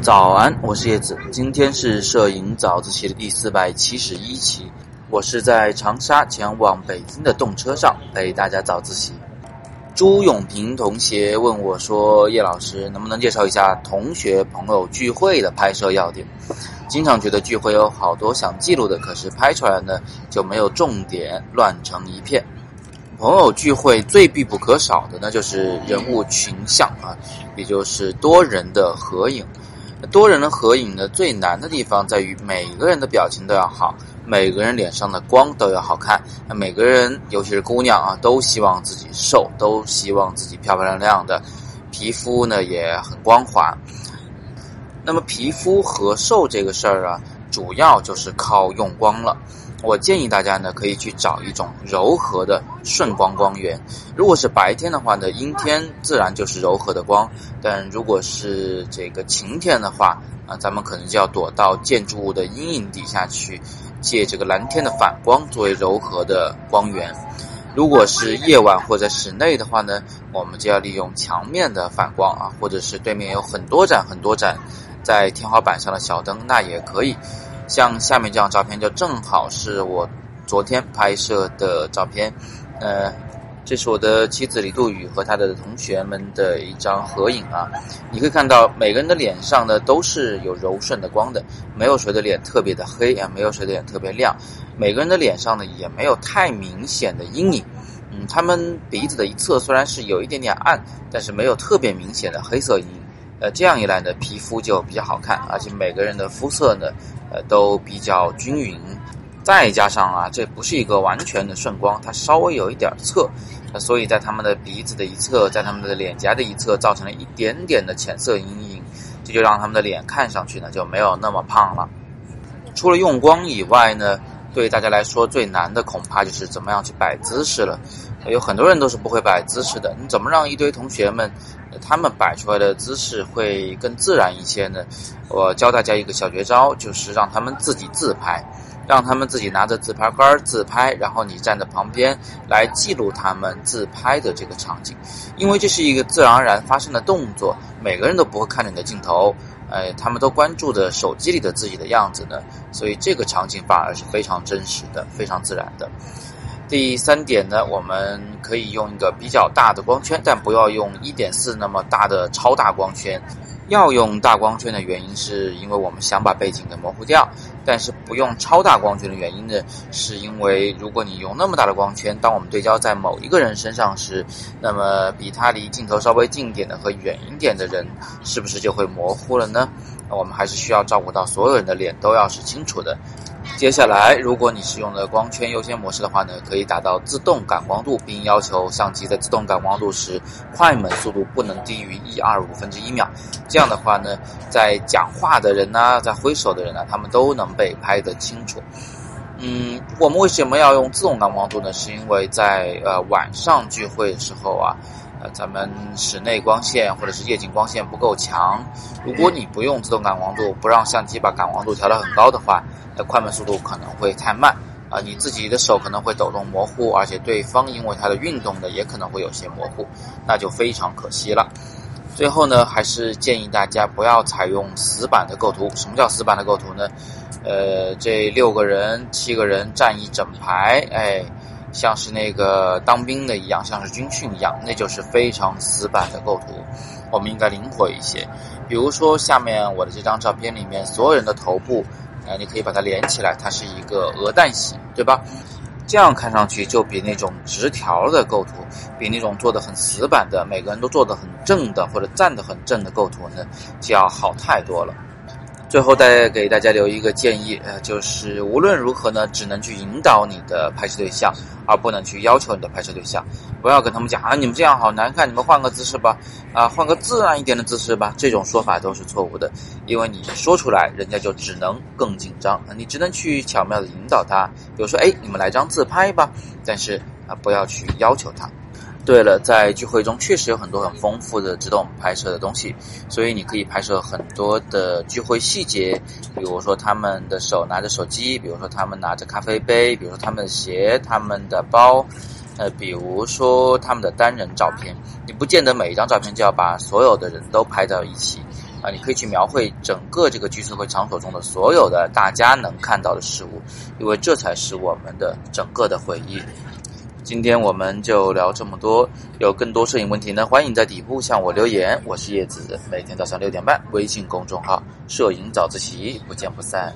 早安，我是叶子。今天是摄影早自习的第四百七十一期。我是在长沙前往北京的动车上陪大家早自习。朱永平同学问我说：“叶老师，能不能介绍一下同学朋友聚会的拍摄要点？经常觉得聚会有好多想记录的，可是拍出来呢就没有重点，乱成一片。朋友聚会最必不可少的那就是人物群像啊，也就是多人的合影。多人的合影呢，最难的地方在于每个人的表情都要好。”每个人脸上的光都要好看，那每个人，尤其是姑娘啊，都希望自己瘦，都希望自己漂漂亮亮的，皮肤呢也很光滑。那么皮肤和瘦这个事儿啊，主要就是靠用光了。我建议大家呢，可以去找一种柔和的顺光光源。如果是白天的话呢，阴天自然就是柔和的光；但如果是这个晴天的话，啊，咱们可能就要躲到建筑物的阴影底下去。借这个蓝天的反光作为柔和的光源，如果是夜晚或者室内的话呢，我们就要利用墙面的反光啊，或者是对面有很多盏很多盏在天花板上的小灯，那也可以。像下面这张照片就正好是我昨天拍摄的照片，呃。这是我的妻子李杜宇和他的同学们的一张合影啊，你可以看到每个人的脸上呢都是有柔顺的光的，没有谁的脸特别的黑啊，没有谁的脸特别亮，每个人的脸上呢也没有太明显的阴影，嗯，他们鼻子的一侧虽然是有一点点暗，但是没有特别明显的黑色阴影，呃，这样一来呢，皮肤就比较好看，而且每个人的肤色呢，呃，都比较均匀。再加上啊，这不是一个完全的顺光，它稍微有一点侧，所以在他们的鼻子的一侧，在他们的脸颊的一侧，造成了一点点的浅色阴影，这就让他们的脸看上去呢就没有那么胖了。除了用光以外呢，对大家来说最难的恐怕就是怎么样去摆姿势了。有很多人都是不会摆姿势的，你怎么让一堆同学们他们摆出来的姿势会更自然一些呢？我教大家一个小绝招，就是让他们自己自拍。让他们自己拿着自拍杆自拍，然后你站在旁边来记录他们自拍的这个场景，因为这是一个自然而然发生的动作，每个人都不会看着你的镜头，哎，他们都关注着手机里的自己的样子呢，所以这个场景反而是非常真实的、非常自然的。第三点呢，我们可以用一个比较大的光圈，但不要用一点四那么大的超大光圈。要用大光圈的原因，是因为我们想把背景给模糊掉；但是不用超大光圈的原因呢，是因为如果你用那么大的光圈，当我们对焦在某一个人身上时，那么比他离镜头稍微近一点的和远一点的人，是不是就会模糊了呢？那我们还是需要照顾到所有人的脸都要是清楚的。接下来，如果你使用的光圈优先模式的话呢，可以达到自动感光度，并要求相机在自动感光度时，快门速度不能低于一二五分之一秒。这样的话呢，在讲话的人呐，在挥手的人呐，他们都能被拍得清楚。嗯，我们为什么要用自动感光度呢？是因为在呃晚上聚会的时候啊。呃，咱们室内光线或者是夜景光线不够强，如果你不用自动感光度，不让相机把感光度调得很高的话，的快门速度可能会太慢啊，你自己的手可能会抖动模糊，而且对方因为它的运动呢，也可能会有些模糊，那就非常可惜了。最后呢，还是建议大家不要采用死板的构图。什么叫死板的构图呢？呃，这六个人、七个人站一整排，哎。像是那个当兵的一样，像是军训一样，那就是非常死板的构图。我们应该灵活一些，比如说下面我的这张照片里面，所有人的头部，哎，你可以把它连起来，它是一个鹅蛋形，对吧？这样看上去就比那种直条的构图，比那种做的很死板的，每个人都做的很正的或者站的很正的构图呢，就要好太多了。最后再给大家留一个建议，呃，就是无论如何呢，只能去引导你的拍摄对象，而不能去要求你的拍摄对象。不要跟他们讲啊，你们这样好难看，你们换个姿势吧，啊，换个自然一点的姿势吧。这种说法都是错误的，因为你说出来，人家就只能更紧张。你只能去巧妙的引导他，比如说，哎，你们来张自拍吧，但是啊，不要去要求他。对了，在聚会中确实有很多很丰富的值得我们拍摄的东西，所以你可以拍摄很多的聚会细节，比如说他们的手拿着手机，比如说他们拿着咖啡杯，比如说他们的鞋、他们的包，呃，比如说他们的单人照片。你不见得每一张照片就要把所有的人都拍到一起，啊，你可以去描绘整个这个聚会场所中的所有的大家能看到的事物，因为这才是我们的整个的回忆。今天我们就聊这么多，有更多摄影问题呢，欢迎在底部向我留言。我是叶子，每天早上六点半，微信公众号“摄影早自习”，不见不散。